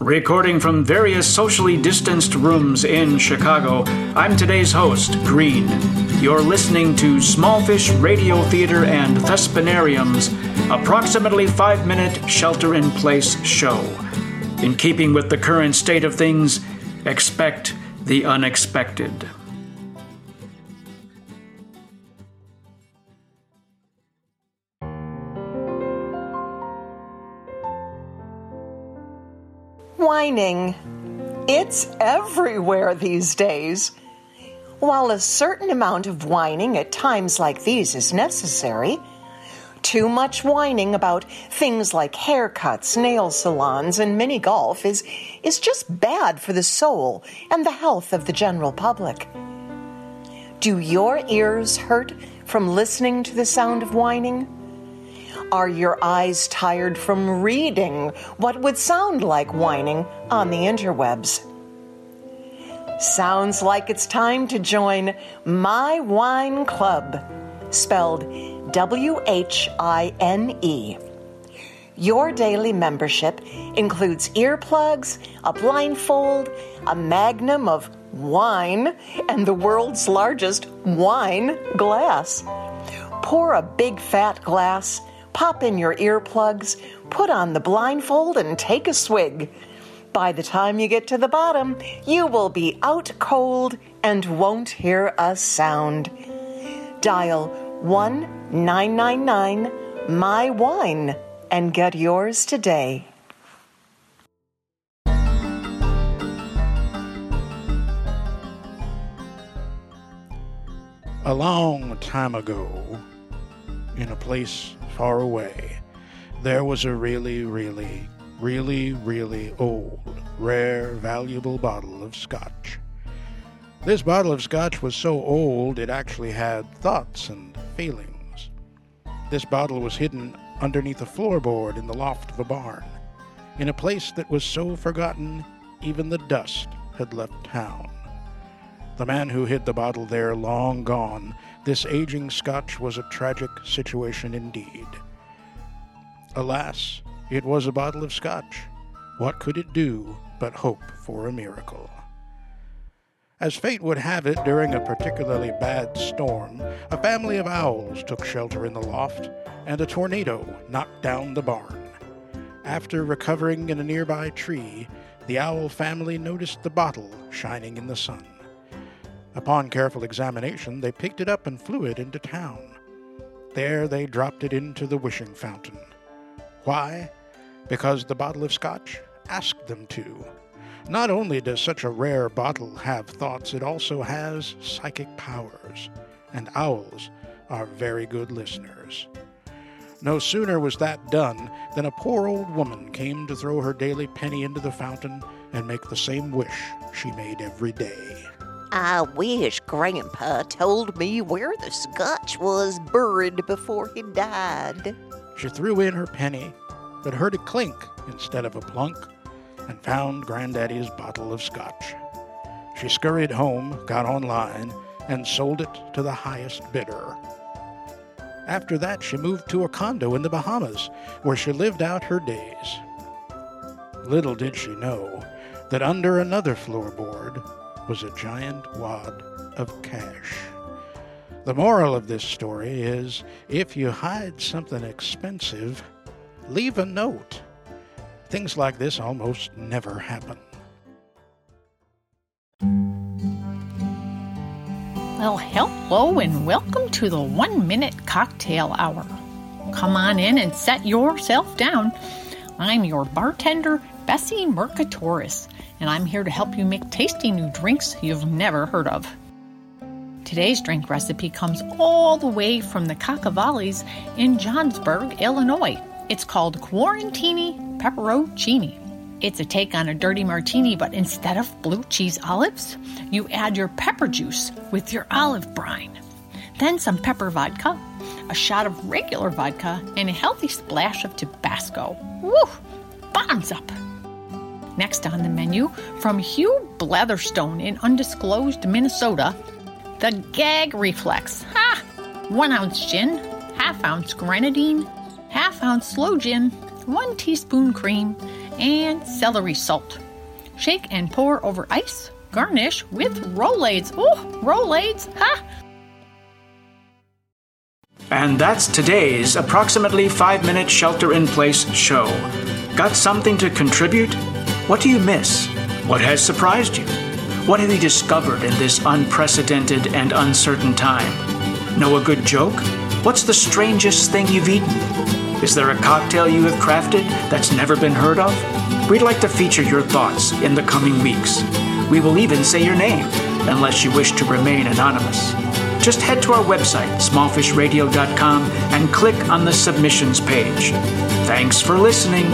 Recording from various socially distanced rooms in Chicago, I'm today's host, Green. You're listening to Smallfish Radio Theater and Thespinarium's approximately five minute shelter in place show. In keeping with the current state of things, expect the unexpected. Whining. It's everywhere these days. While a certain amount of whining at times like these is necessary, too much whining about things like haircuts, nail salons, and mini golf is, is just bad for the soul and the health of the general public. Do your ears hurt from listening to the sound of whining? Are your eyes tired from reading what would sound like whining on the interwebs? Sounds like it's time to join My Wine Club, spelled W H I N E. Your daily membership includes earplugs, a blindfold, a magnum of wine, and the world's largest wine glass. Pour a big fat glass pop in your earplugs, put on the blindfold, and take a swig. By the time you get to the bottom, you will be out cold and won't hear a sound. Dial 1 999 My Wine and get yours today. A long time ago, in a place far away, there was a really, really, really, really old, rare, valuable bottle of scotch. This bottle of scotch was so old it actually had thoughts and feelings. This bottle was hidden underneath a floorboard in the loft of a barn, in a place that was so forgotten even the dust had left town. The man who hid the bottle there long gone, this aging scotch was a tragic situation indeed. Alas, it was a bottle of scotch. What could it do but hope for a miracle? As fate would have it, during a particularly bad storm, a family of owls took shelter in the loft, and a tornado knocked down the barn. After recovering in a nearby tree, the owl family noticed the bottle shining in the sun. Upon careful examination, they picked it up and flew it into town. There they dropped it into the wishing fountain. Why? Because the bottle of scotch asked them to. Not only does such a rare bottle have thoughts, it also has psychic powers, and owls are very good listeners. No sooner was that done than a poor old woman came to throw her daily penny into the fountain and make the same wish she made every day. I wish Grandpa told me where the scotch was buried before he died. She threw in her penny, but heard a clink instead of a plunk, and found Granddaddy's bottle of scotch. She scurried home, got online, and sold it to the highest bidder. After that, she moved to a condo in the Bahamas, where she lived out her days. Little did she know that under another floorboard was a giant wad of cash. The moral of this story is if you hide something expensive, leave a note. Things like this almost never happen. Well, hello and welcome to the one minute cocktail hour. Come on in and set yourself down. I'm your bartender, Bessie Mercatoris, and I'm here to help you make tasty new drinks you've never heard of. Today's drink recipe comes all the way from the Caccavallis in Johnsburg, Illinois. It's called Quarantini Pepperoncini. It's a take on a dirty martini, but instead of blue cheese olives, you add your pepper juice with your olive brine. Then some pepper vodka, a shot of regular vodka, and a healthy splash of Tabasco. Woo! Bottoms up! Next on the menu, from Hugh Bletherstone in undisclosed Minnesota, the gag reflex. Ha! One ounce gin, half ounce grenadine, half ounce sloe gin, one teaspoon cream, and celery salt. Shake and pour over ice. Garnish with Rolaids. Oh, Rolaids! Ha! And that's today's approximately five minute shelter in place show. Got something to contribute? What do you miss? What has surprised you? What have you discovered in this unprecedented and uncertain time? Know a good joke? What's the strangest thing you've eaten? Is there a cocktail you have crafted that's never been heard of? We'd like to feature your thoughts in the coming weeks. We will even say your name, unless you wish to remain anonymous. Just head to our website, smallfishradio.com, and click on the submissions page. Thanks for listening.